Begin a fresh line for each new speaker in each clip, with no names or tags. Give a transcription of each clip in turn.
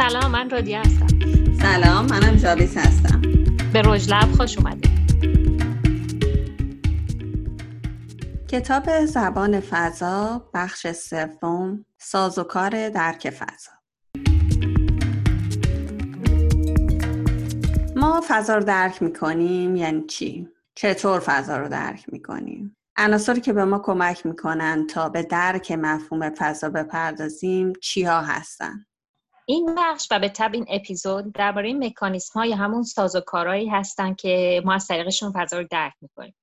سلام من رادیه هستم
سلام منم جاویس هستم
به رجلب خوش اومدید
کتاب زبان فضا بخش سوم سازوکار درک فضا ما فضا رو درک می‌کنیم یعنی چی؟ چطور فضا رو درک می‌کنیم؟ عناصری که به ما کمک می‌کنن تا به درک مفهوم فضا بپردازیم چی ها هستن؟
این بخش و به طب این اپیزود درباره مکانیسم های همون سازوکارهایی هستن که ما از طریقشون فضا رو درک می‌کنیم.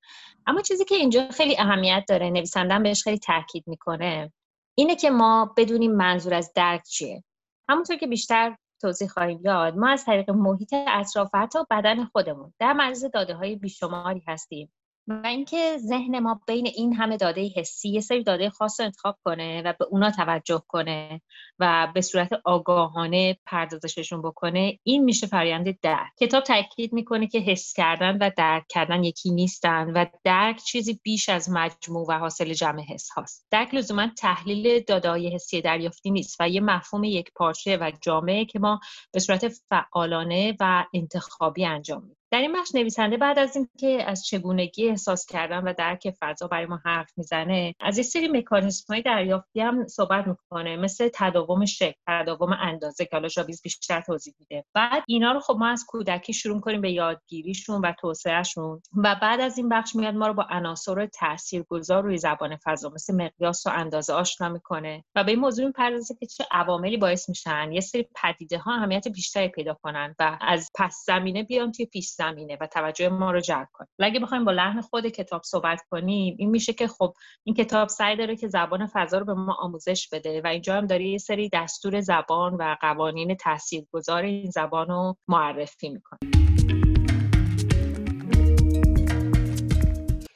اما چیزی که اینجا خیلی اهمیت داره نویسندن بهش خیلی تاکید می‌کنه اینه که ما بدونیم منظور از درک چیه. همونطور که بیشتر توضیح خواهیم داد ما از طریق محیط اطراف حتی بدن خودمون در معرض داده های بیشماری هستیم. و اینکه ذهن ما بین این همه داده حسی یه سری داده خاص رو انتخاب کنه و به اونا توجه کنه و به صورت آگاهانه پردازششون بکنه این میشه فرآیند درک. کتاب تاکید می‌کنه که حس کردن و درک کردن یکی نیستن و درک چیزی بیش از مجموع و حاصل جمع حس هاست. درک لزوما تحلیل داده های حسی دریافتی نیست و یه مفهوم یک پارچه و جامعه که ما به صورت فعالانه و انتخابی انجام میدیم. در این بخش نویسنده بعد از اینکه از چگونگی احساس کردن و درک فضا برای ما حرف می‌زنه از این سری مکانیسم های دریافتی هم صحبت می‌کنه مثل تداوم شکل تداوم اندازه که حالا شابیز بیشتر توضیح میده. بعد اینا رو خب ما از کودکی شروع کنیم به یادگیریشون و توسعهشون و بعد از این بخش میاد ما رو با عناصر تاثیرگذار روی زبان فضا مثل مقیاس و اندازه آشنا می‌کنه و به این موضوع می‌پردازه که چه عواملی باعث میشن. یه سری پدیده ها اهمیت بیشتری پیدا کنن و از پس زمینه بیان توی پیش زمینه و توجه ما رو جلب کنه اگه بخوایم با لحن خود کتاب صحبت کنیم این میشه که خب این کتاب سعی داره که زبان فضا رو به ما آموزش بده و اینجا هم داره یه سری دستور زبان و قوانین تاثیرگذار این زبان رو معرفی می‌کنه.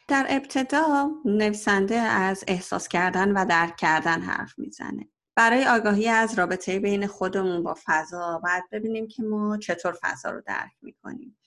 در ابتدا نویسنده از احساس کردن و درک کردن حرف می‌زنه. برای آگاهی از رابطه بین خودمون با فضا باید ببینیم که ما چطور فضا رو درک می‌کنیم.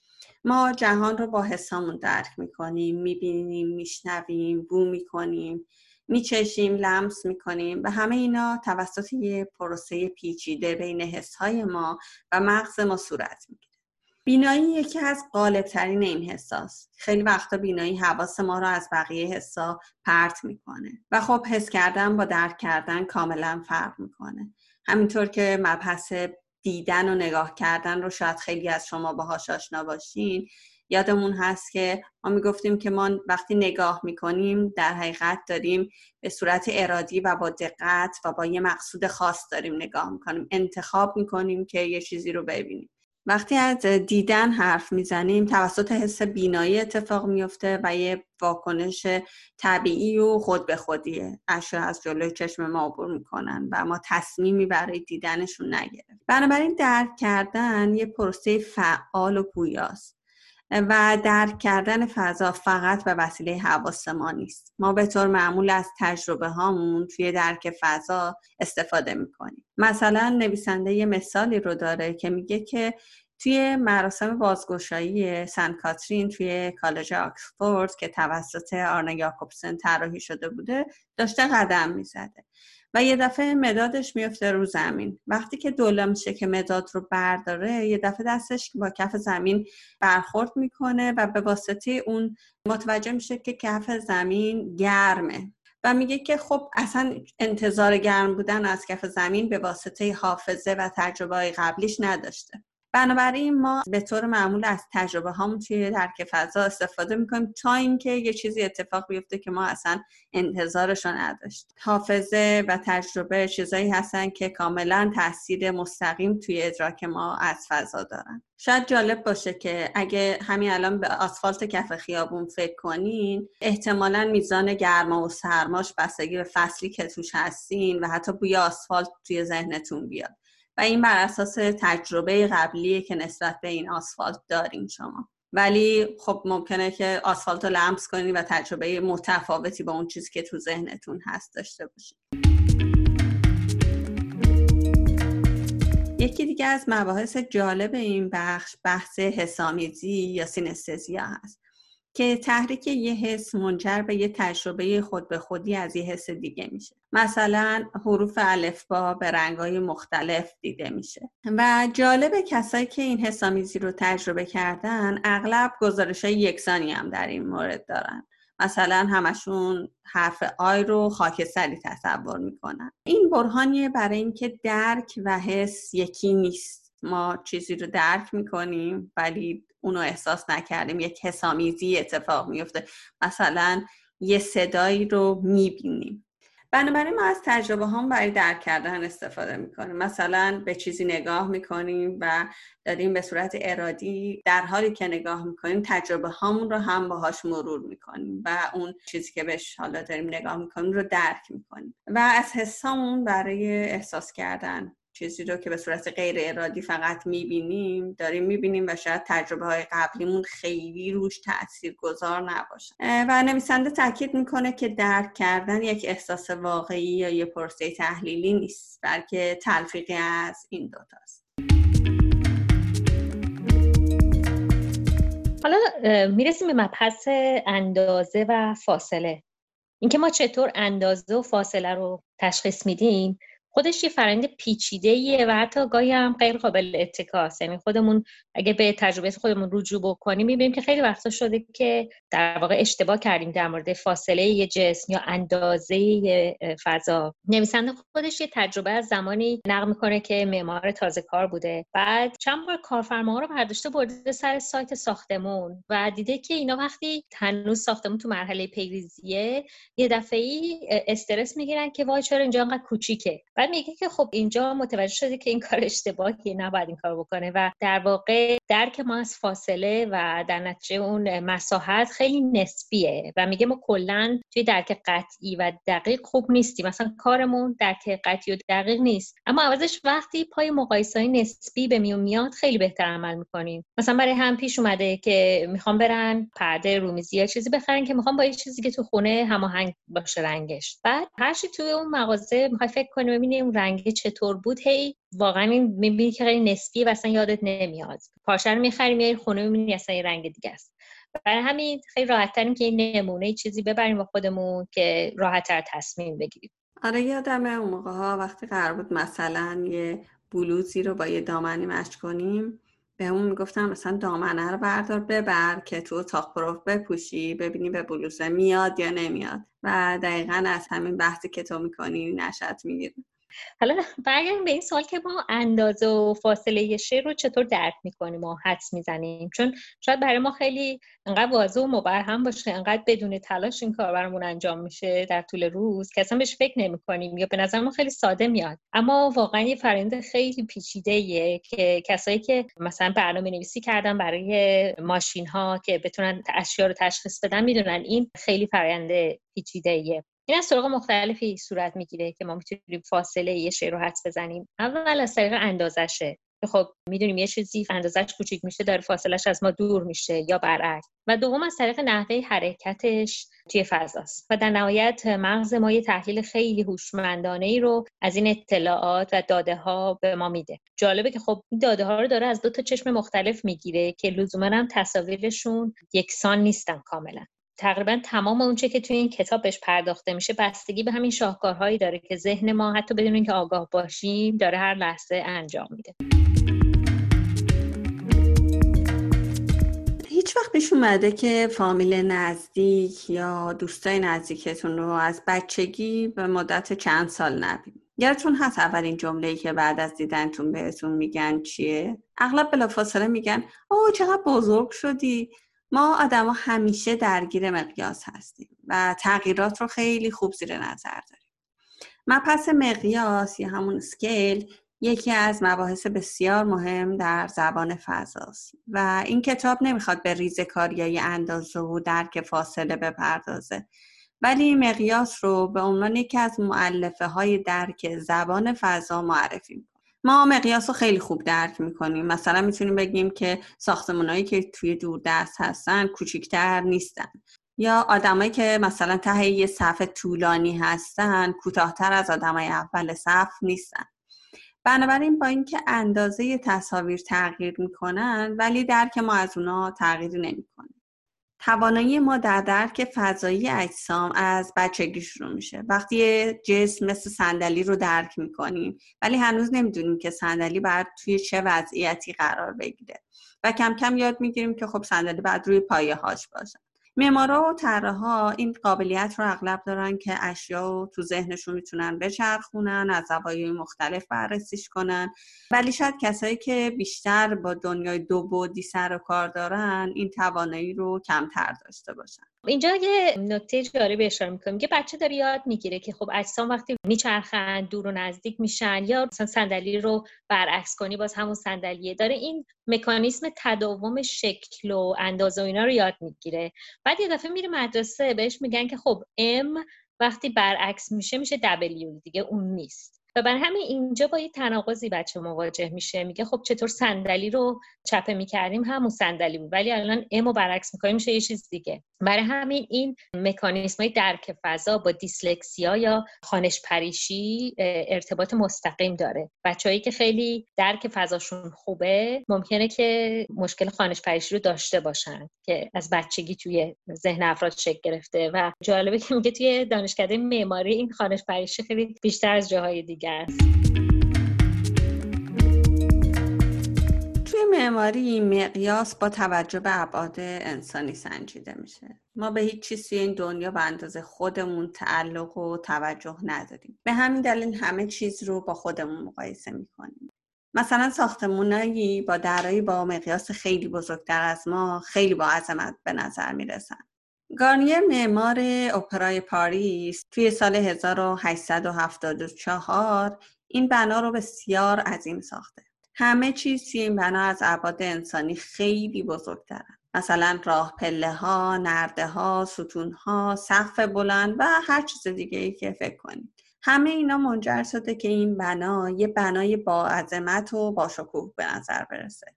ما جهان رو با حسامون درک می‌کنیم می‌بینیم میشنویم بو می‌کنیم میچشیم لمس می‌کنیم و همه اینا توسط یه پروسه پیچیده بین حسهای ما و مغز ما صورت می‌گیره. بینایی یکی از غالب ترین این حساس خیلی وقتا بینایی حواس ما رو از بقیه حسا پرت می‌کنه و خب حس کردن با درک کردن کاملا فرق می‌کنه. همینطور که مبحث دیدن و نگاه کردن رو شاید خیلی از شما باهاش آشنا باشین. یادمون هست که ما می‌گفتیم که ما وقتی نگاه می‌کنیم در حقیقت داریم به صورت ارادی و با دقت و با یه مقصود خاص داریم نگاه می‌کنیم. انتخاب می‌کنیم که یه چیزی رو ببینیم. وقتی از دیدن حرف می‌زنیم توسط حس بینایی اتفاق میفته و یه واکنش طبیعی و خود به خودیه. اشیا از جلوی چشم ما عبور می‌کنن و ما تصمیمی برای دیدنشون نگرفت بنابراین درک کردن یه پروسه فعال و پویاست و درک کردن فضا فقط به وسیله حواس ما نیست. ما به طور معمول از تجربه هامون توی درک فضا استفاده می‌کنیم. مثلا نویسنده یه مثالی رو داره که میگه که توی مراسم بازگشایی سن کاترین توی کالج آکسفورد که توسط آرنا یاکوبسن طراحی شده بوده داشته قدم می‌زده. و یه دفعه مدادش میفته رو زمین. وقتی که دولا میشه که مداد رو برداره یه دفعه دستش با کف زمین برخورد می‌کنه و به واسطه اون متوجه میشه که کف زمین گرمه. و میگه که خب اصلا انتظار گرم بودن از کف زمین به واسطه حافظه و تجربه قبلیش نداشته. بنابراین ما به طور معمول از تجربه هامون توی درک فضا استفاده می‌کنیم تا اینکه یه چیزی اتفاق بیفته که ما اصلا انتظارش رو نداشت حافظه و تجربه چیزایی هستن که کاملا تاثیر مستقیم توی ادراک ما از فضا دارن. شاید جالب باشه که اگه همین الان به آسفالت کف خیابون فکر کنین احتمالا میزان گرما و سرماش بستگی به فصلی که توش هستین و حتی بوی آسفالت توی ذهنتون بیاد. و این بر اساس تجربه قبلیه که نسبت به این آسفالت داریم شما. ولی خب ممکنه که آسفالت رو لمس کنید و تجربه متفاوتی با اون چیزی که تو ذهنتون هست داشته باشید یکی دیگه از مباحث جالب این بخش بحث حسامیزی یا سینستزیا هست. که تحریک یه حس منجر به یه تجربه خود به خودی از یه حس دیگه میشه. مثلا حروف الفبا به رنگهای مختلف دیده میشه. و جالب کسایی که این حسامیزی رو تجربه کردن اغلب گزارش های یکسانی هم در این مورد دارن. مثلا همشون حرف آی رو خاکستری تصور می‌کنن. این برهانیه برای اینکه درک و حس یکی نیست. ما چیزی رو درک می‌کنیم ولی اونو احساس نکردیم. یک حسامیزی اتفاق میفته مثلا یه صدایی رو می‌بینیم. بنابراین ما از تجربه هم برای درک کردن استفاده می‌کنیم. مثلا به چیزی نگاه می‌کنیم و داریم به صورت ارادی در حالی که نگاه می‌کنیم تجربه هامون رو هم باهاش مرور می‌کنیم و اون چیزی که بهش حالا داریم نگاه می‌کنیم رو درک می‌کنیم. و از حسامون برای احساس کردن چیزی رو که به صورت غیر ارادی فقط می‌بینیم داریم می‌بینیم و شاید تجربه های قبلیمون خیلی روش تأثیر گذار نباشه و نویسنده تاکید می‌کنه که درک کردن یک احساس واقعی یا یه پرسه تحلیلی نیست بلکه تلفیقی از این دوتاست
حالا می‌رسیم به مبحث اندازه و فاصله. اینکه ما چطور اندازه و فاصله رو تشخیص میدیم؟ خودش یه فرند پیچیده و حتی گاهی هم غیر قابل اتکاست یعنی خودمون اگه به تجربه خودمون رجوع بکنیم می‌بینیم که خیلی وقتا شده که در واقع اشتباه کردیم در مورد فاصله یه جسم یا اندازه فضا. نویسنده خودش یه تجربه از زمانی نقل می‌کنه که معمار تازه کار بوده. بعد چند بار کارفرما رو برداشته برده سر سایت ساختمون و دیده که اینا وقتی هنوز ساختمون تو مرحله پیریزیه یه دفعه استرس می‌گیرن که وای چرا اینجا انقدر کوچیکه. میگه که خب اینجا متوجه شده که این کار اشتباهیه نباید این کار بکنه. و در واقع درک ما از فاصله و در نتیجه اون مساحت خیلی نسبیه و میگه ما کلا توی درک قطعی و دقیق خوب نیستیم. مثلا کارمون درک قطعی و دقیق نیست. اما عوضش وقتی پای مقایسه نسبی به میون میاد خیلی بهتر عمل می‌کنیم. مثلا برای هم پیش اومده که می‌خوام برن پرده رومیزی یا چیزی بخرن که می‌خوام با یه چیزی که تو خونه هماهنگ باشه رنگش. بعد هر توی اون مغازه می‌خوای فکر کنی ببینی اون رنگ چطور بود. هی واقعا این می‌بینی که خیلی نسبیه و اصلا یادت نمیاد. رو می‌خری میای خونه می‌بینی اصلا یه رنگ دیگه است. برای همین خیلی راحت تریم که این نمونه چیزی ببریم با خودمون که راحت تر تصمیم بگیریم.
آره یادمه اون موقع ها وقتی قرار بود مثلا یه بلوزی رو با یه دامنی مشت کنیم به همون می‌گفتم مثلا دامنه رو بردار ببر که تو اتاق پروف بپوشی ببینی به بلوزه میاد یا نمیاد. و دقیقا از همین بحثی که تو می‌کنی نشت می‌گیریم
حالا برگردیم به این سال که ما اندازه و فاصله شعر رو چطور درک می‌کنیم و حدس می‌زنیم؟ چون شاید برای ما خیلی انقدر واضح و مبرهم باشه انقدر بدون تلاش این کار برامون انجام میشه در طول روز که اصلا بهش فکر نمی‌کنیم یا به نظر ما خیلی ساده میاد. اما واقعا یه فرآیند خیلی پیچیده که کسایی که مثلا برنامه نویسی کردن برای ماشین ها که بتونن اشیا رو تشخیص بدن می‌دونن این خیلی فرآیند پیچیده این از طرق مختلفی صورت می‌گیره که ما می‌تونیم فاصله یه شعر رو حدس بزنیم. اول از طریق اندازشه. که خب می‌دونیم یه چیزی اندازش کوچیک میشه داره فاصلش از ما دور میشه یا برعکس. و دوم از طریق نحوه حرکتش توی فضاست. و در نهایت مغز ما یه تحلیل خیلی هوشمندانه ای رو از این اطلاعات و داده ها به ما میده. جالبه که خب این داده ها رو داره از دو تا چشم مختلف می‌گیره که لزوما هم تصاویرشون یکسان نیستن کاملا. تقریبا تمام اونچه که توی این کتاب بهش پرداخته میشه بستگی به همین شاهکارهایی داره که ذهن ما حتی بدون اینکه آگاه باشیم داره هر لحظه انجام میده.
هیچ وقت پیش اومده که فامیل نزدیک یا دوستای نزدیکتون رو از بچگی به مدت چند سال نبینید. یادتون هست اولین جمله که بعد از دیدنتون بهتون میگن چیه؟ اغلب بلافاصله میگن اوه چقدر بزرگ شدی. ما آدما همیشه درگیر مقیاس هستیم و تغییرات رو خیلی خوب زیر نظر داریم. مبحث مقیاس یا همون سکیل یکی از مباحث بسیار مهم در زبان فضاست و این کتاب نمی‌خواد به ریزکاریای اندازه و درک فاصله بپردازه ولی مقیاس رو به عنوان یکی از معلفه های درک زبان فضا معرفی ما مقیاس رو خیلی خوب درک می‌کنیم. مثلا می‌تونیم بگیم که ساختمانهایی که توی دوردست هستن کوچیکتر نیستن. یا آدمایی که مثلا ته یه صف طولانی هستن کوتاهتر از آدمای اول صف نیستن. بنابراین با اینکه اندازه تصاویر تغییر می‌کنن ولی درک ما از اونا تغییری نمی‌کنه. توانایی ما در درک فضایی اجسام از بچگی شروع میشه. وقتی جسم مثل صندلی رو درک می‌کنیم ولی هنوز نمی‌دونیم که صندلی باید توی چه وضعیتی قرار بگیره. و کم کم یاد می‌گیریم که خب صندلی باید روی پایه هاش باشه. معمارا و طراحا این قابلیت رو اغلب دارن که اشیا رو تو ذهنشون می‌تونن بچرخونن از زوایای مختلف بررسیش کنن. ولی شاید کسایی که بیشتر با دنیای دو بودی سر و کار دارن این توانایی رو کمتر داشته باشن.
اینجا یه نکته جالب اشاره می‌کنیم که بچه داره یاد می‌گیره که خب اجسام وقتی میچرخند دور و نزدیک میشن یا مثلا صندلی رو برعکس کنی باز همون صندلیه. داره این مکانیسم تداوم شکل و اندازه و اینا رو یاد می‌گیره. بعد یه دفعه میره مدرسه بهش میگن که خب ام وقتی برعکس میشه میشه W دیگه اون نیست. و بر همین اینجا با یه تناقضی بچه مواجه میشه. میگه خب چطور صندلی رو چپه می‌کردیم؟ همون صندلی بود. ولی الان امو برعکس می‌کنیم میشه یه چیز دیگه. برای همین این مکانیزم های درک فضا با دیسلکسیا یا خانش پریشی ارتباط مستقیم داره. بچههایی که خیلی درک فضاشون خوبه ممکنه که مشکل خانش پریشی رو داشته باشن که از بچگی توی ذهن افراد شکل گرفته. و جالبه که میگه توی دانشکده معماری این خانش پریشی خیلی بیشتر از جاهای دیگه است
توی معماری مقیاس با توجه به ابعاد انسانی سنجیده میشه. ما به هیچ چیزی این دنیا به اندازه خودمون تعلق و توجه نداریم. به همین دلیل همه چیز رو با خودمون مقایسه می‌کنیم. مثلا ساختمونایی با درایی با مقیاس خیلی بزرگتر از ما خیلی با عظمت به نظر می‌رسن. گارنیر معمار اپرای پاریس توی سال 1874 این بنا رو بسیار عظیم ساخته همه چیز توی این بنا از ابعاد انسانی خیلی بزرگترن مثلا راه پله ها، نرده ها، ستون ها، سقف بلند و هر چیز دیگه ای که فکر کنید. همه اینا منجر شده که این بنا یه بنای با عظمت و با شکوه به نظر برسه.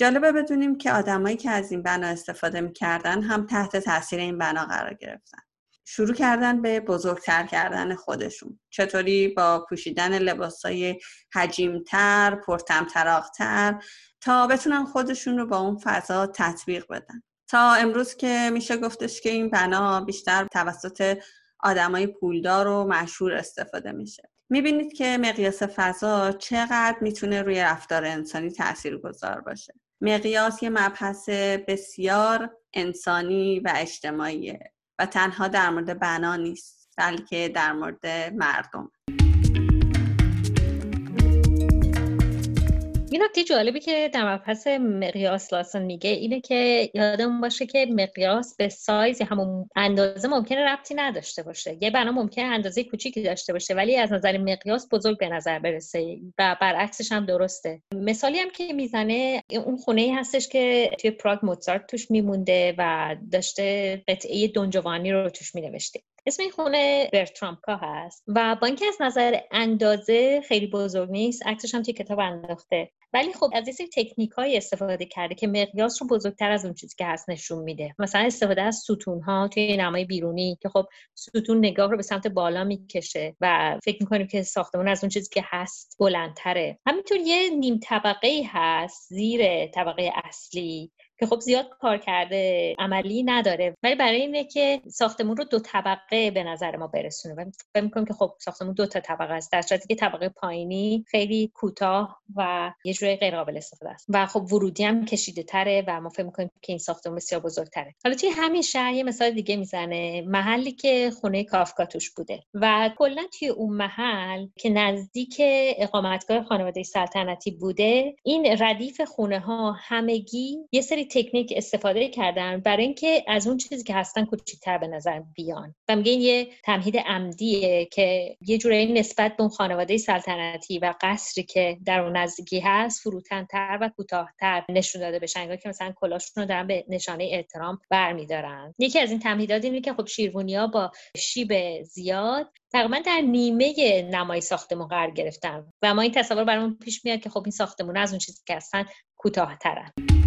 جالبه بدونیم که آدمایی که از این بنا استفاده می‌کردن هم تحت تاثیر این بنا قرار گرفتن. شروع کردن به بزرگتر کردن خودشون. چطوری با پوشیدن لباسای حجیمتر پرتمطراقتر تا بتونن خودشون رو با اون فضا تطبیق بدن. تا امروز که میشه گفتش که این بنا بیشتر توسط آدمای پولدار و مشهور استفاده میشه. می‌بینید که مقیاس فضا چقدر می‌تونه روی رفتار انسانی تأثیر گذار باشه. مقیاس یه مبحث بسیار انسانی و اجتماعیه و تنها در مورد بنا نیست بلکه در مورد مردم.
یه نکته جالبی که در مبحث مقیاس لاسن میگه اینه که یادمون باشه که مقیاس به سایز همون اندازه ممکنه ربطی نداشته باشه. یه بنا ممکنه اندازه کوچیکی داشته باشه ولی از نظر مقیاس بزرگ به نظر برسه و برعکسش هم درسته. مثالی هم که می‌زنه اون خونه ای هستش که توی پراگ موزارت توش میمونده و داشته قطعه دنجوانی رو توش مینوشته. اسم این خونه برترامکا هست و با اینکه از نظر اندازه خیلی بزرگ نیست عکسش هم توی کتاب انداخته. ولی خب از این تکنیک های استفاده کرده که مقیاس رو بزرگتر از اون چیزی که هست نشون میده. مثلا استفاده از ستون ها توی نمای بیرونی که خب ستون نگاه رو به سمت بالا می‌کشه و فکر می‌کنیم که ساختمون از اون چیزی که هست بلندتره. همینطور یه نیم طبقه هست زیر طبقه اصلی که خب زیاد کار کرده عملی نداره. ولی برای اینه که ساختمون رو دو طبقه به نظر ما برسونه. و فکر می‌کنیم که خب ساختمون دو تا طبقه است. در صورتی که طبقه پایینی خیلی کوتاه و یه جوری غیر قابل استفاده است. و خب ورودی هم کشیده تره و ما فکر می‌کنیم که این ساختمون بسیار بزرگتره. حالا توی همین شهر یه مثال دیگه می‌زنه. محلی که خونه کافکا توش بوده. و کلا توی اون محل که نزدیک اقامتگاه خانواده سلطنتی بوده این ردیف خونه ها همگی یه سری تکنیک استفاده کردن برای اینکه از اون چیزی که هستن کوچیک‌تر به نظر بیان. و میگه یه تمهید عمدیه که یه جورایی نسبت به اون خانواده سلطنتی و قصری که در اون نزدیکی هست فروتنتر و کوتاهتر نشون داده بشن. که مثلا کلاشون رو دارن به نشانه احترام برمیدارن. یکی از این تمهیدات اینه که خب شیروونیا با شیب زیاد تقریبا در نیمه نمای ساختمون قرار گرفتن. و ما این تصور برامون پیش میاد که خب این ساختمون از اون چیزی که هستن کوتاهترن.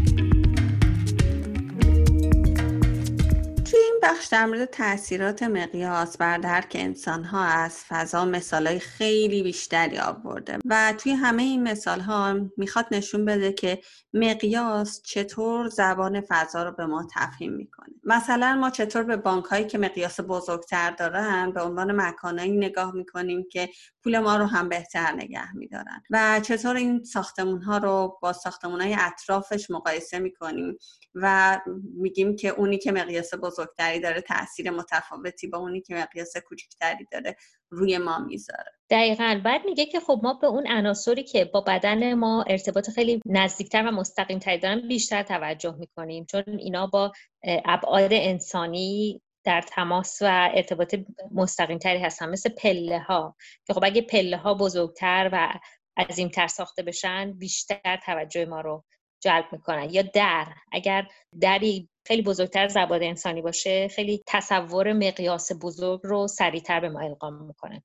بخش در مورد تاثیرات مقیاس بر درک انسان ها از فضا مثال های خیلی بیشتری آورده و توی همه این مثال ها می‌خواد نشون بده که مقیاس چطور زبان فضا رو به ما تفهیم می‌کنه. مثلا ما چطور به بانک هایی که مقیاس بزرگتر دارن به عنوان مکانهایی نگاه می‌کنیم که پول ما رو هم بهتر نگه میدارن و چطور این ساختمون ها رو با ساختمون های اطرافش مقایسه می‌کنیم و میگیم که اونی که مقیاس بزرگتری داره تاثیر متفاوتی با اونی که مقیاس کوچکتری داره روی ما می‌ذاره.
دقیقا. بعد میگه که خب ما به اون عناصری که با بدن ما ارتباط خیلی نزدیکتر و مستقیم تری دارن بیشتر توجه می‌کنیم چون اینا با ابعاد انسانی در تماس و ارتباط مستقیم تری هستن مثل پله ها که خب اگه پله ها بزرگتر و عظیمتر ساخته بشن بیشتر توجه ما رو جلب می‌کنن. یا در. اگر دری خیلی بزرگتر از انسانی باشه خیلی تصور مقیاس بزرگ رو سریعتر به ما القام می‌کنه.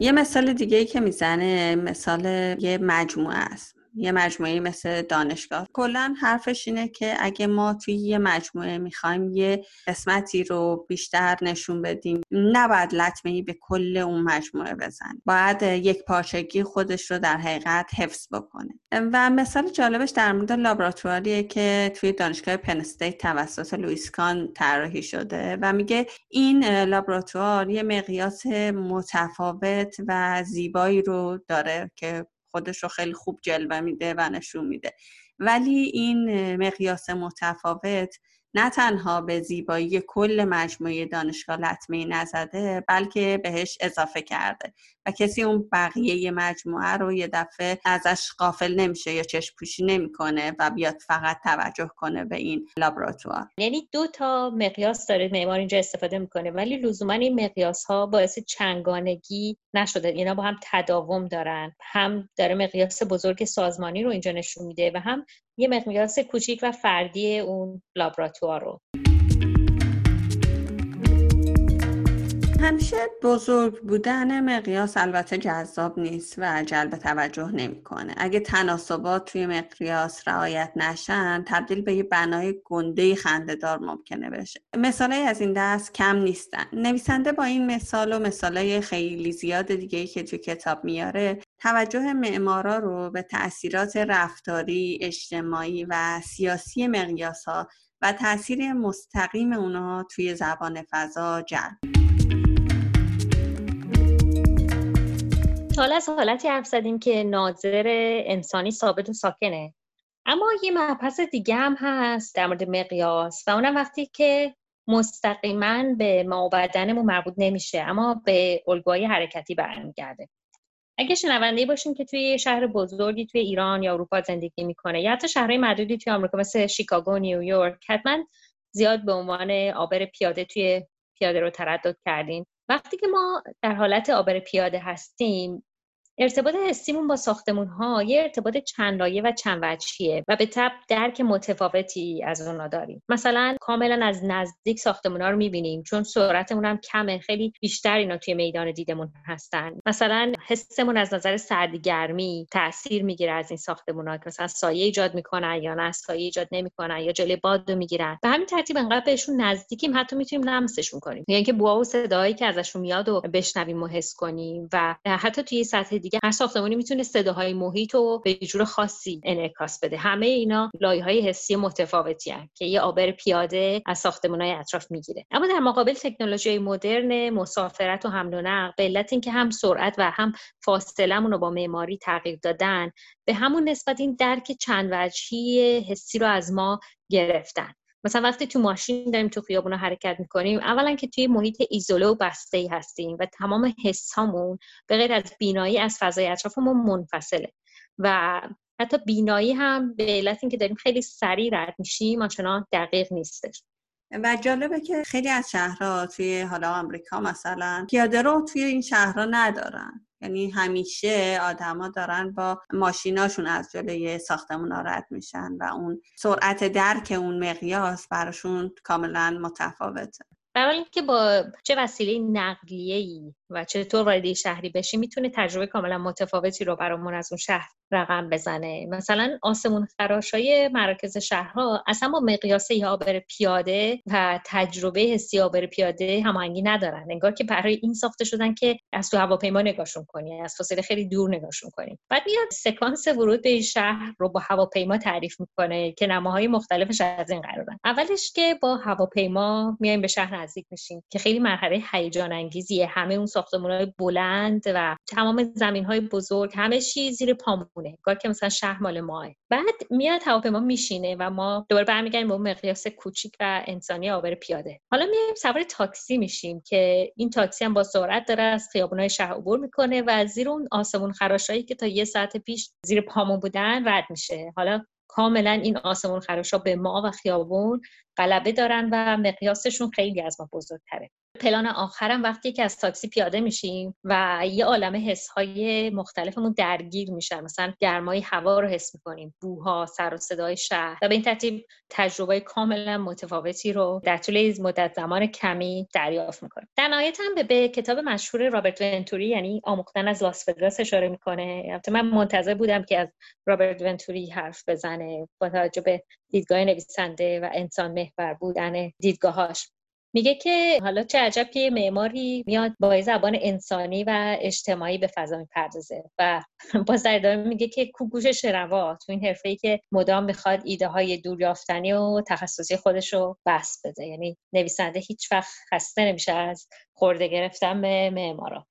یه مثال دیگه ای که می‌زنه مثال یه مجموعه است. یه مجموعه مثل دانشگاه. کلا حرفش اینه که اگه ما توی یه مجموعه می‌خوایم یه قسمتی رو بیشتر نشون بدیم نباید لطمه ای به کل اون مجموعه بزن باید یک پارچگی خودش رو در حقیقت حفظ بکنه. و مثال جالبش در مورد لابراتواریه که توی دانشگاه پنستیت توسط لویسکان طراحی شده و میگه این لابراتوار یه مقیاس متفاوت و زیبایی رو داره که خودش رو خیلی خوب جلوه میده و نشون میده. ولی این مقیاس متفاوت نه تنها به زیبایی کل مجموعه دانشگاه لطمه نزده بلکه بهش اضافه کرده و کسی اون بقیه مجموعه رو یه دفعه ازش قافل نمیشه یا چشم پوشی نمی‌کنه و بیاد فقط توجه کنه به این لابراتوار.
یعنی دو تا مقیاس داره معمار اینجا استفاده می‌کنه ولی لزوما این مقیاس ها باعث چنگانگی نشده. اینا با هم تداوم دارن. هم داره مقیاس بزرگ سازمانی رو اینجا نشون میده و هم یه مقیاس کوچیک و فردی اون لابراتوار رو.
همیشه بزرگ بودن مقیاس البته جذاب نیست و جلب توجه نمی‌کنه. اگه تناسبات توی مقیاس رعایت نشن تبدیل به یه بنای گنده خندهدار ممکنه بشه. مثالای از این دست کم نیستن. نویسنده با این مثال و مثالای خیلی زیاد دیگه که توی کتاب میاره توجه معمارا رو به تاثیرات رفتاری اجتماعی و سیاسی مقیاس ها و تاثیر مستقیم اونا توی زبان فضا جلب.
حالا از حالتی حرف زدیم که ناظر انسانی ثابت و ساکنه. اما یه مبحث دیگه هم هست در مورد مقیاس و اونم وقتی که مستقیما به ما بدنمون مربوط نمیشه اما به الگوهای حرکتی برمیگرده. اگه شنونده باشیم که توی شهر بزرگی توی ایران یا اروپا زندگی می‌کنه یا حتی شهرهای معدودی توی آمریکا مثل شیکاگو نیویورک حتما زیاد به عنوان آبر پیاده توی پیاده رو تردد کردین. وقتی که ما در حالت آبر پیاده هستیم ارتباط حسیمون با ساختمون ها یه ارتباط چند لایه و چند وجهیه و به تب درک متفاوتی از اونا داریم. مثلا کاملا از نزدیک ساختمون ها رو می‌بینیم چون سرعتمون هم کمه خیلی بیشتر اینا توی میدان دیدمون هستن. مثلا حسمون از نظر سردگرمی تاثیر می‌گیره از این ساختمون ها که مثلا سایه ایجاد می‌کنن یا نه سایه ایجاد نمی‌کنن یا جلوی باد رو می‌گیرن. به همین ترتیب انقدر بهشون نزدیکیم حتی می‌تونیم لمسشون کنیم یعنی که بوا و صدایی که ازشون میاد و بشنویم و حس کنیم و حتی توی سطح دیگه هر ساختمانی می‌تونه صداهای محیط رو به جور خاصی انعکاس بده. همه اینا لایه های حسی متفاوتی هست که یه آبر پیاده از ساختمان های اطراف می‌گیره. اما در مقابل تکنولوژی مدرن مسافرت و حمل و نقل به علت اینکه هم سرعت و هم فاصلمون رو با معماری تغییر دادن به همون نسبت این درک چند وجهی حسی رو از ما گرفتن. مثلا وقتی تو ماشین داریم تو خیابون حرکت می‌کنیم اولا که توی محیط ایزوله و بسته ای هستیم و تمام حسامون به غیر از بینایی از فضای اطرافمون منفصله و حتی بینایی هم به علت اینکه داریم خیلی سریع رد میشیم آنچنان دقیق نیستش.
و جالبه که خیلی از شهرها توی حالا آمریکا مثلا پیاده رو توی این شهرها ندارن. یعنی همیشه آدما دارن با ماشیناشون از جلوی ساختمون رد میشن و اون سرعت درک اون مقیاس براشون کاملا متفاوته.
برای اینکه با چه وسیله نقلیه ای و چطور وارد شهری بشی می‌تونه تجربه کاملا متفاوتی رو برامون از اون شهر رقم بزنه. مثلا آسمون خراشای مراکز شهرها اصلا با مقیاس یابر پیاده و تجربه حسی یابر پیاده هماهنگی ندارن. انگار که برای این ساخته شدن که از تو هواپیما نگاهشون کنی از فاصله خیلی دور نگاهشون کنی. بعد میاد سکانس ورود به شهر رو با هواپیما تعریف می‌کنه که نماهای مختلفش از این قرارن. اولش که با هواپیما میایم به شهر نزدیک میشیم که خیلی مرحله هیجان انگیزیه همه اون ساختمان‌های بلند و تمام زمین‌های بزرگ همه چیز زیر پامونه. کار که مثلا شهر مال ماه بعد میاد هواپیما میشینه و ما دوباره برمیگردیم به مقیاس کوچیک و انسانی آبر پیاده. حالا میایم سوار تاکسی میشیم که این تاکسی هم با سرعت داره از خیابونای شهر عبور می‌کنه و زیر اون آسمون خراشایی که تا یه ساعت پیش زیر پامون بودن رد میشه. حالا کاملا این آسمون خراشا به ما و خیابون غلبه دارن و مقیاسشون خیلی از ما بزرگتره. پلان آخرم وقتی که از تاکسی پیاده میشیم و یه عالم حسهای مختلفمون درگیر میشن. مثلا گرمای هوا رو حس می‌کنیم بوها سر و صدای شهر. و به این ترتیب تجربه کاملا متفاوتی رو در طول مدت زمان کمی دریافت می‌کنیم. در نهایت هم به, کتاب مشهور رابرت ونتوری یعنی آموختن از لاس وگاس اشاره می‌کنه. من منتظر بودم که از رابرت ونتوری حرف بزنه با توجه به دیدگاه نویسنده و انسان محور بودن دیدگاهاش میگه که حالا چه عجب که معماری میاد با زبان انسانی و اجتماعی به فضا می‌پردازه و در ادامه میگه که کوگوش شنوا تو این حرفه ای که مدام می‌خواد ایده های دور یافتنی و تخصصی خودش رو بس بده. یعنی نویسنده هیچ وقت خسته نمیشه از خورده گرفتن به معمارا.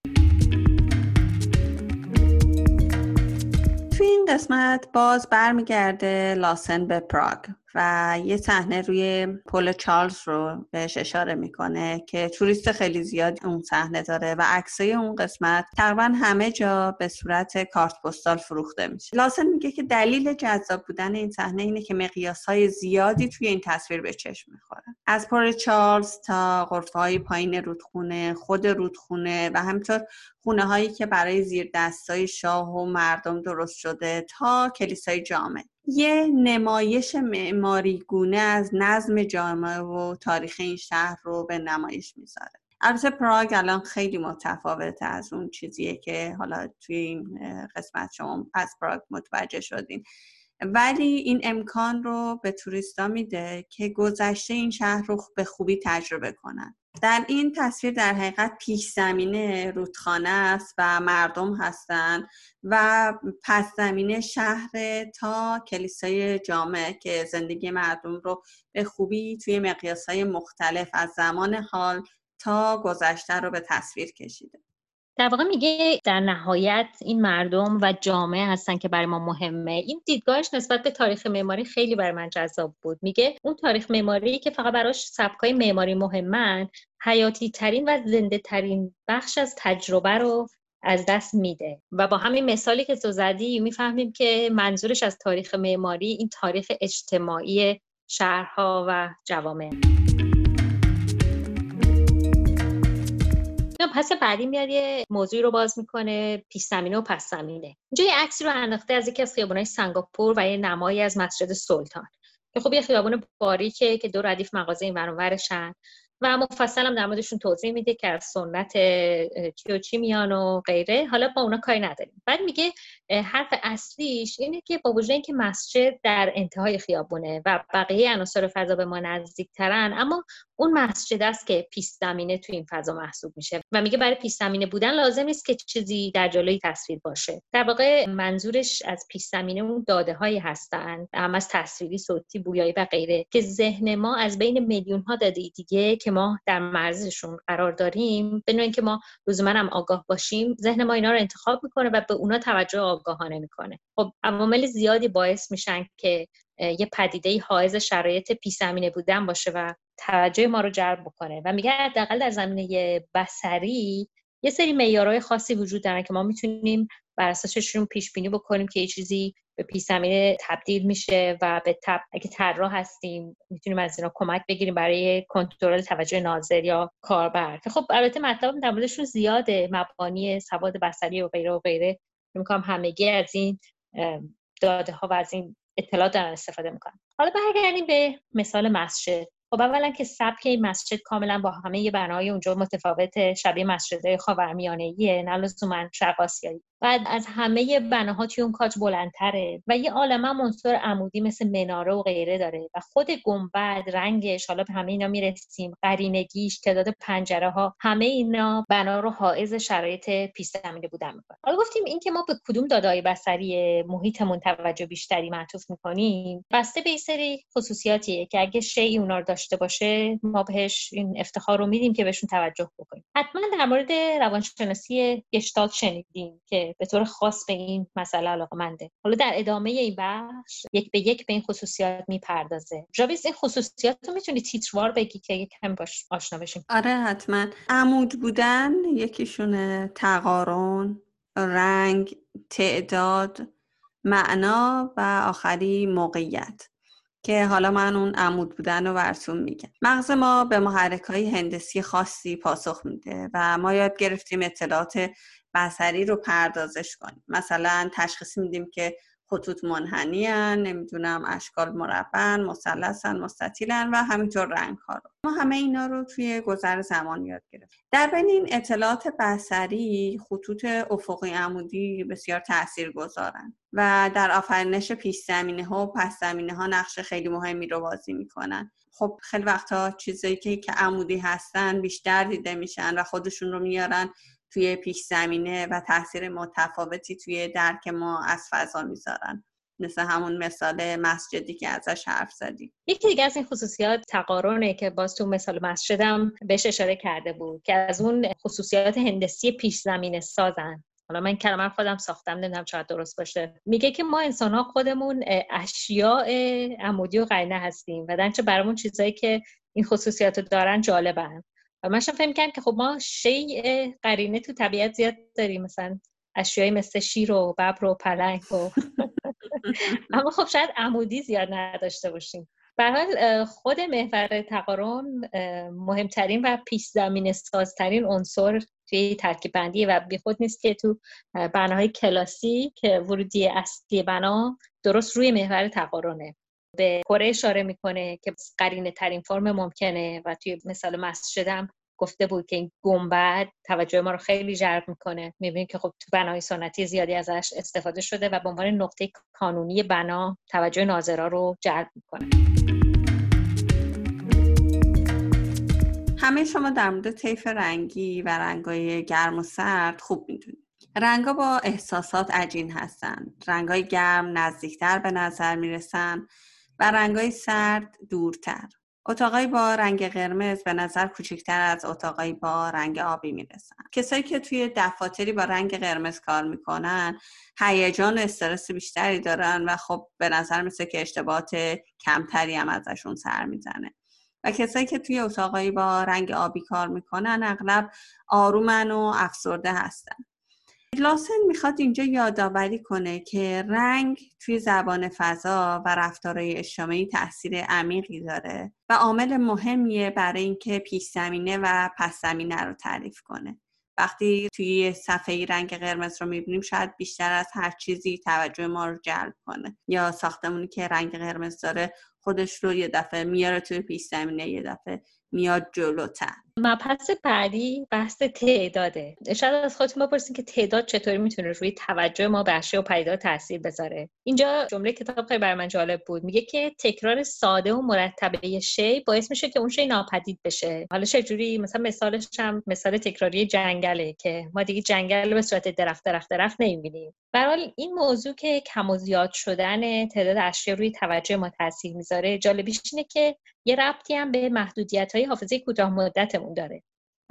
تو این قسمت باز برمیگرده لاسن به پراگ. و یه صحنه روی پل چارلز رو بهش اشاره می‌کنه که توریست خیلی زیاد اون صحنه داره و عکسای اون قسمت تقریبا همه جا به صورت کارت پستال فروخته میشه. لاسن میگه که دلیل جذاب بودن این صحنه اینه که مقیاس های زیادی توی این تصویر به چشم می‌خوره. از پل چارلز تا غرفه های پایین رودخونه خود رودخونه و همینطور خونه هایی که برای زیر دستای شاه و مردم درست شده تا کلیسای جامع. یه نمایش معماری گونه از نظم جامعه و تاریخ این شهر رو به نمایش می‌ذاره. البته پراگ الان خیلی متفاوته از اون چیزیه که حالا توی این قسمت شما از پراگ متوجه شدین. ولی این امکان رو به توریستا میده که گذشته این شهر رو به خوبی تجربه کنن. در این تصویر در حقیقت پیش زمینه رودخانه است و مردم هستند و پس زمینه شهر تا کلیسای جامع که زندگی مردم رو به خوبی توی مقیاس های مختلف از زمان حال تا گذشته رو به تصویر کشیده.
در واقع میگه در نهایت این مردم و جامعه هستن که برای ما مهمه. این دیدگاهش نسبت به تاریخ معماری خیلی برای من جذاب بود. میگه اون تاریخ معماری که فقط براش سبکای معماری مهمن حیاتی ترین و زنده ترین بخش از تجربه رو از دست میده. و با همین مثالی که تو زدی می‌فهمیم که منظورش از تاریخ معماری این تاریخ اجتماعی شهرها و جوامع. پس بعدی میاد یه موضوعی رو باز می‌کنه پیش زمینه و پس زمینه اینجا یه عکسی رو انداخته از یکی از خیابونای سنگاپور و یه نمایی از مسجد سلطان. خب یه خیابون باریکه که دو ردیف مغازه این ورشن و مفصل هم در موردشون توضیح میده که از سنت چی و چی میان و غیره. حالا با اونا کاری نداریم. بعد میگه حرف اصلیش اینه که با وجود اینکه مسجد در انتهای خیابونه و بقیه عناصر فضا به ما نزدیکترن اما اون مسجد است که پیش زمینه تو این فضا محسوب میشه و میگه برای پیش زمینه بودن لازم نیست که چیزی در جلوی تصویر باشه. در واقع منظورش از پیش زمینه اون داده هایی هستن هم از تصویری صوتی بویایی و غیره که ذهن ما از بین میلیون ها داده دیگه که ما در مرزشون قرار داریم به اینکه ما لزوما هم آگاه باشیم ذهن ما اینا رو انتخاب می‌کنه و به اونا توجه آگاهانه می‌کنه. خب عوامل زیادی باعث میشن که یه پدیده حائز شرایط پیش زمینه بودن باشه و توجه ما رو جلب بکنه. و میگه حداقل در زمینه بسری یه سری معیارهای خاصی وجود دارن که ما می‌تونیم بر اساسشون پیش بینی بکنیم که یه چیزی به پیش تبدیل میشه و به تب اگه طراح هستیم می‌تونیم از اینا کمک بگیریم برای کنترل توجه ناظر یا کاربر. که خب البته مطلب در موردشون زیاده مبانی سواد بصری و غیره و غیره. می‌کنم همگی از این داده ها و از این اطلاعات دارن استفاده می‌کنن حالا برگردیم به مثال مسجد. خب اولا که سبک مسجد کاملا با همه بناهای اونجا متفاوت شبیه مسجد خاورمیانه ایه نه لزوما شرق آسیایی بعد از همه بناها توی اون کاج بلندتره و یه عالمه منصور عمودی مثل مناره و غیره داره و خود گنبد رنگش حالا به همه اینا می‌رسیم قرینگیش تعداد پنجره ها همه اینا بنا رو حائز شرایط پیش زمینه بودن می‌کنه. حالا گفتیم اینکه ما به کدوم دادای بصری محیطمون توجه بیشتری معطوف می‌کنیم بسته به سری خصوصیاتیه که اگه شی اونا رو داشته باشه ما بهش این افتخار رو میدیم که بهشون توجه بکنیم. حتما در مورد روانشناسی گشتالت شنیدیم که به طور خاص به این مسئله علاقه منده حالا در ادامه این بخش یک به یک به این خصوصیات می‌پردازه. جاویز این خصوصیات رو می‌تونی تیتروار بگی که یک کم باش آشنا بشیم؟
آره حتما. عمود بودن یکیشونه تقارن رنگ تعداد معنا و آخری موقعیت که حالا من اون عمود بودن رو براتون میگم. مغز ما به محرک های هندسی خاصی پاسخ میده و ما یاد گرفتیم اطلاعات بصری رو پردازش کنیم. مثلا تشخیص میدیم که خطوط منحنی نمی‌دونم اشکال مربع مثلثن مستطیلن و همینطور رنگ ها رو. ما همه اینا رو توی گذر زمان یاد گرفتیم. در بین این اطلاعات بصری خطوط افقی عمودی بسیار تأثیر گذارن و در آفرینش پیش زمینه ها و پس زمینه ها نقش خیلی مهمی رو بازی می‌کنن. خب خیلی وقتا چیزایی که که عمودی هستن بیشتر دیده میشن و خودشون رو میارن توی پیش زمینه و تاثیر متفاوتی توی درک ما از فضا می‌ذارن. مثل همون مثال مسجدی که ازش حرف زدی
یکی دیگه از این خصوصیات تقارنه که باز تو مثال مسجدم بهش اشاره کرده بود که از اون خصوصیات هندسی پیش زمینه سازن. حالا من کلمه خودم ساختم نمی‌دونم چقدر درست باشه. میگه که ما انسان ها خودمون اشیاء عمودی و قرینه هستیم و درنچه برامون چیزایی که این خصوصیات رو دارن جالبن. من فهم کردم که خب ما شیء قرینه تو طبیعت زیاد داریم مثلا. اشیایی مثل شیر و ببر و پلنگ و اما خب شاید عمودی زیاد نداشته باشیم. حال خود محور تقارن مهمترین و پیش زمین سازترین عنصر توی ترکیب بندی و بی خود نیست که تو بناهای کلاسی که ورودی اصلی بنا درست روی محور تقارنه. به کره اشاره می‌کنه که قرینه ترین فرم ممکنه و توی مثال مسجدم گفته بود که این گنبد توجه ما رو خیلی جلب می‌کنه. می‌بینیم که خب تو بنای سنتی زیادی ازش استفاده شده و به عنوان نقطه کانونی بنا توجه ناظرا رو جلب می‌کنه.
همه شما در مورد طیف رنگی و رنگای گرم و سرد خوب می‌دونید. رنگا با احساسات عجین هستند. رنگای گرم نزدیکتر به نظر می‌رسن و رنگای سرد دورتر. اتاقای با رنگ قرمز به نظر کوچکتر از اتاقای با رنگ آبی می‌رسن. کسایی که توی دفاتری با رنگ قرمز کار می‌کنن هیجان و استرس بیشتری دارن و خب به نظر مثل که اشتباهات کمتری هم ازشون سر می‌زنه. و کسایی که توی اتاقایی با رنگ آبی کار می‌کنن اغلب آرومن و افسرده هستن. لاسن می‌خواد اینجا یادآوری کنه که رنگ توی زبان فضا و رفتارهای اجتماعی تاثیر عمیقی داره و عامل مهمیه برای اینکه پیش زمینه و پس زمینه رو تعریف کنه. وقتی توی صفحه رنگ قرمز رو می‌بینیم شاید بیشتر از هر چیزی توجه ما رو جلب کنه. یا ساختمونی که رنگ قرمز داره خودش رو یه دفعه میاره توی پیش زمینه یه دفعه میاد جلوتر.
مبحث بعدی بحث تعداده. شاید از خودتون بپرسین که تعداد چطوری می‌تونه روی توجه ما به اشیاء و پیدا تاثیر بذاره. اینجا جمله کتاب خیلی برای من جالب بود. میگه که تکرار ساده و مرتبه شی باعث میشه که اون شی ناپدید بشه. حالا چجوری؟ مثلا مثالش هم مثال تکراری جنگله که ما دیگه جنگل به صورت درخت درخت درخت نمی‌بینیم. برحال این موضوع که کم و زیاد شدن تعداد اشیا روی توجه ما تاثیر می‌ذاره جالبیش اینه که یه ربطی هم به محدودیت های حافظه کوتاه مدتمون داره.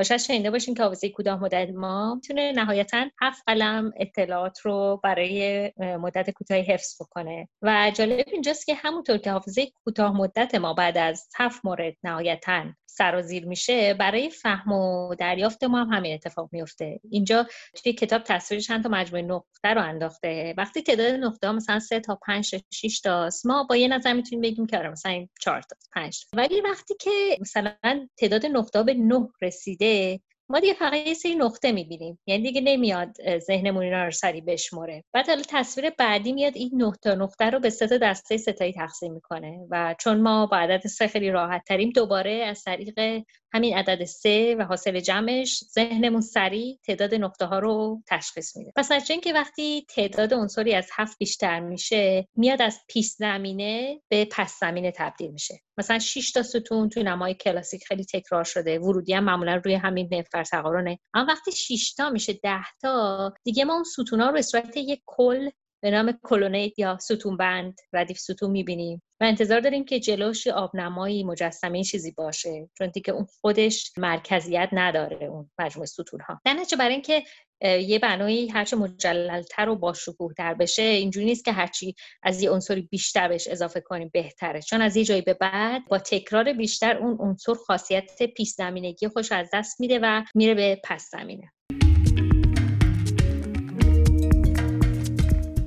شاید شنیده باشین که حافظه کوتاه مدت ما می‌تونه نهایتا هفت قلم اطلاعات رو برای مدت کوتاهی حفظ بکنه. و جالب اینجاست که همونطور که حافظه کوتاه مدت ما بعد از هفت مورد نهایتا سرازیر میشه برای فهم و دریافت ما هم همین اتفاق میفته. اینجا توی کتاب تصویر چند تا مجموعه نقطه رو انداخته. وقتی تعداد نقطه ها مثلا سه تا پنج شش تاست ما با یه نظر می‌تونیم بگیم که آره مثلا این چهار تا پنج ولی وقتی که مثلا تعداد نقطه به نه رسیده ما دیگه فقط یه سری نقطه می‌بینیم. یعنی دیگه نمیاد ذهنمون اینا رو سریع بشمره بعد حالا تصویر بعدی میاد این نقطه نقطه رو به سه تا دسته ستایی تقسیم می‌کنه و چون ما با عدد سه خیلی راحت تریم دوباره از طریق همین عدد سه و حاصل جمعش ذهنمون سریع تعداد نقطه ها رو تشخیص میده. پس از که وقتی تعداد عنصری از هفت بیشتر میشه میاد از پیش زمینه به پس زمینه تبدیل میشه. مثلا 6 تا ستون توی نمای کلاسیک خیلی تکرار شده ورودی هم معمولا روی همین تقارنه اما وقتی 6 تا میشه 10 تا دیگه ما اون ستونا رو به صورت یک کل به نام کلونیت یا ستون بند ردیف ستون می‌بینیم. و انتظار داریم که جلوش آبنمایی مجسمه چیزی باشه. چون دیگه اون خودش مرکزیت نداره اون مجموعه ستون ها در برای اینکه یه بنایی هرچه مجللتر و با تر بشه اینجوری نیست که هرچی از یه عنصری بیشتر بهش اضافه کنیم بهتره. چون از یه جایی به بعد با تکرار بیشتر اون عنصر خاصیت پیش زمینگی خوش از دست میده و میره به پس زمینه.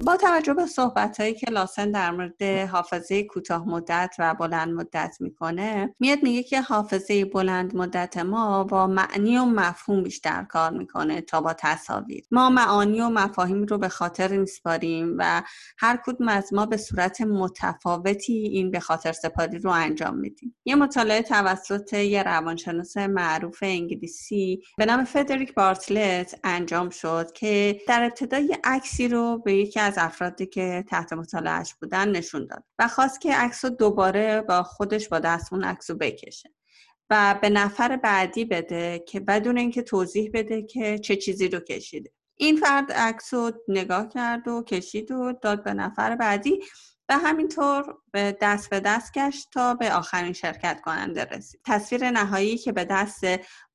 با توجه به صحبت هایی که لاسن در مورد حافظه کوتاه مدت و بلند مدت می‌کنه میاد میگه که حافظه بلند مدت ما با معنی و مفهوم بیشتر کار می‌کنه تا با تصاویر. ما معانی و مفاهیم رو به خاطر میسپاریم و هر کدوم از ما به صورت متفاوتی این به خاطر سپاری رو انجام میدیم. یه مطالعه توسط یه روانشناس معروف انگلیسی به نام فدریک بارتلت انجام شد که در ابتدای عکسی رو به یکی از افرادی که تحت مطالعهش بودن نشون داد و خواست که عکس رو دوباره با خودش با دست اون عکس رو بکشه و به نفر بعدی بده که بدون اینکه توضیح بده که چه چیزی رو کشیده. این فرد عکس رو نگاه کرد و کشید و داد به نفر بعدی و همینطور به دست به دست گشت تا به آخرین شرکت کننده رسید. تصویر نهایی که به دست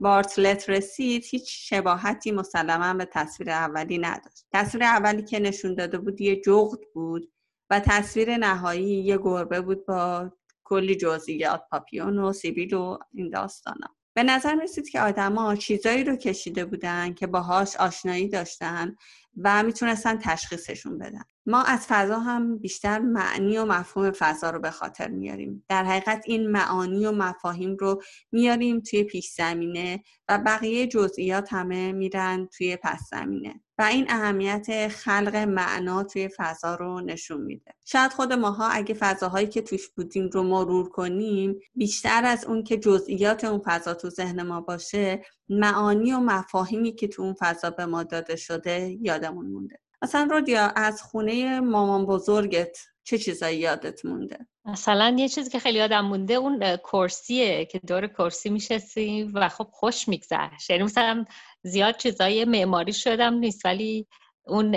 بارتلت رسید هیچ شباهتی مسلما به تصویر اولی نداشت. تصویر اولی که نشون داده بود یه جغد بود و تصویر نهایی یه گربه بود با کلی جزئیات پاپیون و سیبیل و این داستانا به نظر رسید که آدما چیزایی رو کشیده بودن که باهاش آشنایی داشتن و می‌تونستن تشخیصشون بدن. ما از فضا هم بیشتر معنی و مفهوم فضا رو به خاطر میاریم. در حقیقت این معانی و مفاهیم رو میاریم توی پیش زمینه و بقیه جزئیات همه میرن توی پس زمینه و این اهمیت خلق معنا توی فضا رو نشون میده. شاید خود ماها اگه فضاهایی که توش بودیم رو مرور کنیم بیشتر از اون که جزئیات اون فضا تو ذهن ما باشه معانی و مفاهیمی که تو اون فضا به ما داده شده یادمون مونده. مثلا رودیا از خونه مامان بزرگت چه چیزایی یادت مونده؟
مثلا یه چیزی که خیلی یادم مونده اون کرسیه که دور کرسی میشستیم و خب خوش میگذشت. یعنی مثلا زیاد چیزای معماری شدم نیست ولی اون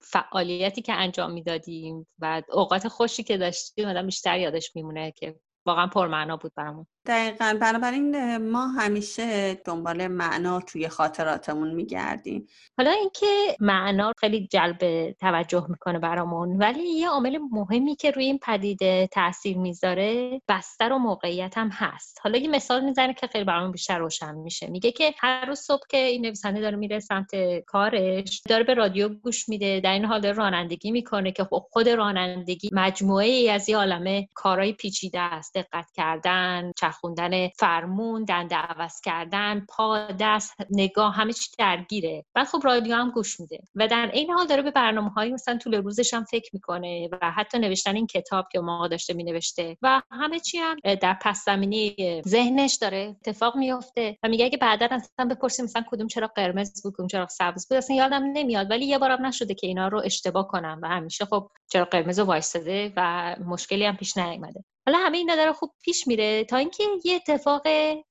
فعالیتی که انجام می‌دادیم و اوقات خوشی که داشتیم آدم بیشتر یادش میمونه که واقعا پرمعنا بود برامون.
دقیقا. بنابراین ما همیشه دنبال معنا توی خاطراتمون میگردیم.
حالا اینکه معنا خیلی جلب توجه می‌کنه برامون ولی یه عامل مهمی که روی این پدیده تاثیر می‌ذاره بستر و موقعیت هم هست. حالا یه مثال می‌زنه که خیلی برامون بیشتر روشن میشه. میگه که هر روز صبح که این نویسنده داره میره سمت کارش داره به رادیو گوش میده. در این حال رانندگی می‌کنه که خب خود رانندگی مجموعه ای از یه عالمه کارهای پیچیده است. دقت کردن خوندن فرمون دنده عوض کردن پا دست نگاه همه چی درگیره. بعد خب رادیو هم گوش میده. و در این حال داره به برنامه هایی مثلا طول روزش هم فکر می‌کنه و حتی نوشتن این کتاب که ما داشته مینوشته. و همه چی هم در پس زمینه ذهنش داره اتفاق میفته و میگه اگه بعدا اصلا بپرسیم مثلا کدوم چرا قرمز بود کدوم چرا سبز بود اصلا یادم نمیاد. ولی یه بارم نشده که اینا رو اشتباه کنم. و همیشه خب چرا قرمز وایستاده و مشکلی هم پیش نیومده. حالا همه اینا داره خوب پیش میره تا اینکه یه اتفاق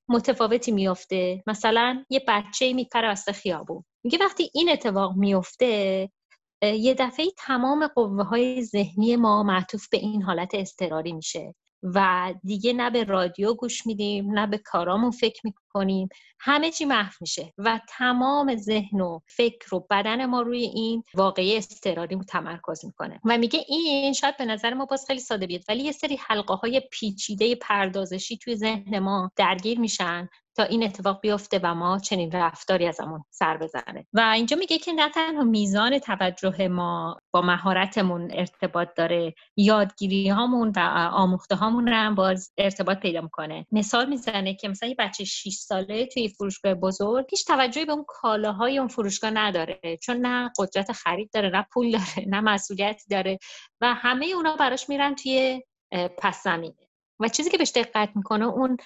متفاوتی میفته مثلا یه بچه میپره وسط خیابون. میگه وقتی این اتفاق میفته یه دفعه تمام قوه های ذهنی ما معطوف به این حالت اضطراری میشه. و دیگه نه به رادیو گوش میدیم نه به کارامون فکر می‌کنیم. همه چی محو میشه و تمام ذهن و فکر و بدن ما روی این واقعی استراری تمرکز می‌کنه. و میگه این شاید به نظر ما باز خیلی ساده بیاد ولی یه سری حلقه های پیچیده پردازشی توی ذهن ما درگیر میشن تا این اتفاق بیفته و ما چنین رفتاری از ازمون سر بزنه. و اینجا میگه که نه تنها میزان توجه ما با مهارتمون ارتباط داره یادگیری هامون و آموخته هامون هم باز ارتباط پیدا می‌کنه. مثال می‌زنه که مثلا یه بچه 6 ساله توی فروشگاه بزرگ هیچ توجهی به اون کالاهای اون فروشگاه نداره چون نه قدرت خرید داره نه پول داره نه مسئولیتی داره و همه اونا براش میرن توی پس زمینه. و چیزی که بهش دقت می‌کنه اون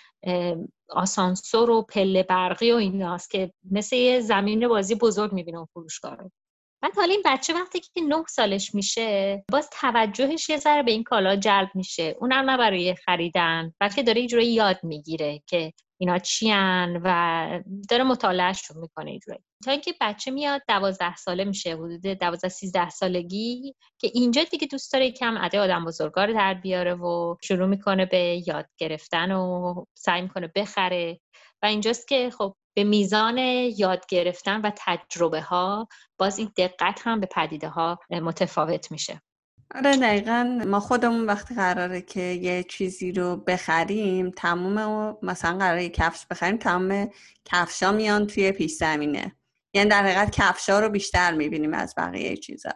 آسانسور و پله برقی و ایناست که مثل یه زمین بازی بزرگ می‌بینه اون فروشگاه رو. بعد حالا این بچه وقتی که نه سالش میشه باز توجهش یه ذره به این کالا جلب میشه. اونم نه برای خریدن بلکه داره یه یاد می‌گیره که اینا چیان و داره مطالعهشون می‌کنه اینجوری. تا اینکه بچه میاد دوازده ساله میشه حدود دوازده سیزده سالگی که اینجا دیگه دوست داره کم عده آدم بزرگار در بیاره و شروع می‌کنه به یاد گرفتن و سعی می‌کنه بخره. و اینجاست که خب به میزان یاد گرفتن و تجربه ها باز این دقت هم به پدیده ها متفاوت میشه.
آره دقیقا. ما خودمون وقتی قراره که یه چیزی رو بخریم تموم مثلا قراره کفش بخریم تمام کفشا میان توی پیش زمینه. یعنی در حقیقت کفشا رو بیشتر می‌بینیم از بقیه چیزا.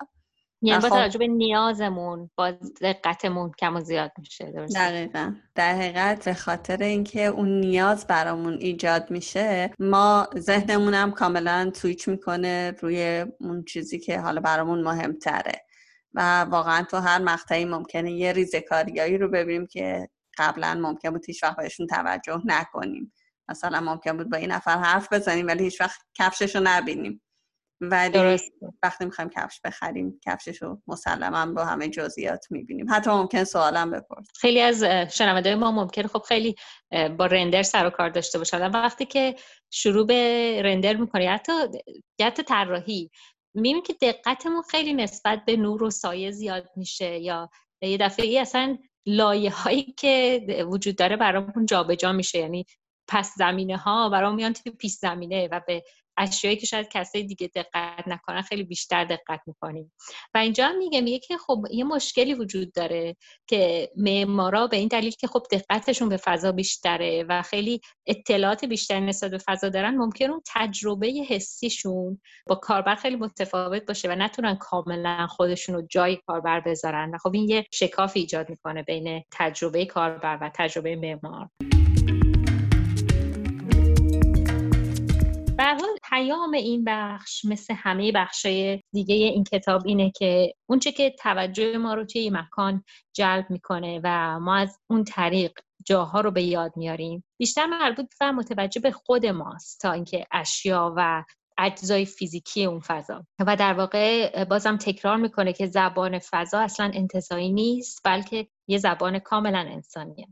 یعنی با خب توجه به نیازمون با دقتمون کم و زیاد میشه درست
دقیقا. در حقیقت به خاطر اینکه اون نیاز برامون ایجاد میشه ما ذهنمون کاملا سویچ می‌کنه روی اون چیزی که حالا برامون مهمتره. و واقعا تو هر مقطعی ممکنه یه ریزکاریایی رو ببینیم که قبلا ممکن بود هیچ وقت بهشون توجه نکنیم. مثلا ممکن بود با این نفر حرف بزنیم ولی هیچ وقت کفشش رو نبینیم. ولی وقتی می‌خوایم کفش بخریم کفشش رو مسلما با همه جزئیات می‌بینیم. حتی ممکن سوالم بپرس.
خیلی از شنونده ما ممکن خب خیلی با رندر سر و کار داشته باشن. وقتی که شروع به رندر می‌کنی حتی حتی طراحی می‌بینیم که دقتمون خیلی نسبت به نور و سایه زیاد میشه یا یه دفعه اصلا لایه هایی که وجود داره برامون جابجا میشه. یعنی پس زمینه ها برام میان توی پیش زمینه و به اشیایی که شاید کسای دیگه دقت نکنن خیلی بیشتر دقت می‌کنیم. و اینجا هم میگه میگه که خب یه مشکلی وجود داره که معمارا به این دلیل که خب دقتشون به فضا بیشتره و خیلی اطلاعات بیشتر نسبت به فضا دارن ممکن اون تجربه حسیشون با کاربر خیلی متفاوت باشه و نتونن کاملا خودشون رو جای کاربر بذارن. و خب این یه شکاف ایجاد می‌کنه بین تجربه کاربر و تجربه معمار. پیام این بخش مثل همه بخشای دیگه این کتاب اینه که اونچه که توجه ما رو توی مکان جلب می‌کنه و ما از اون طریق جاها رو به یاد میاریم بیشتر مربوط و متوجه به خود ماست تا اینکه اشیا و اجزای فیزیکی اون فضا. و در واقع بازم تکرار می‌کنه که زبان فضا اصلا انتظایی نیست بلکه یه زبان کاملا انسانیه.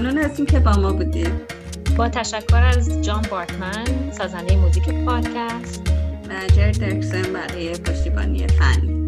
ممنون از که با ما بودید
با تشکر از جان بارتمن سازنده موزیک پادکست.
و جر درکسن برای پشتیبانی فنی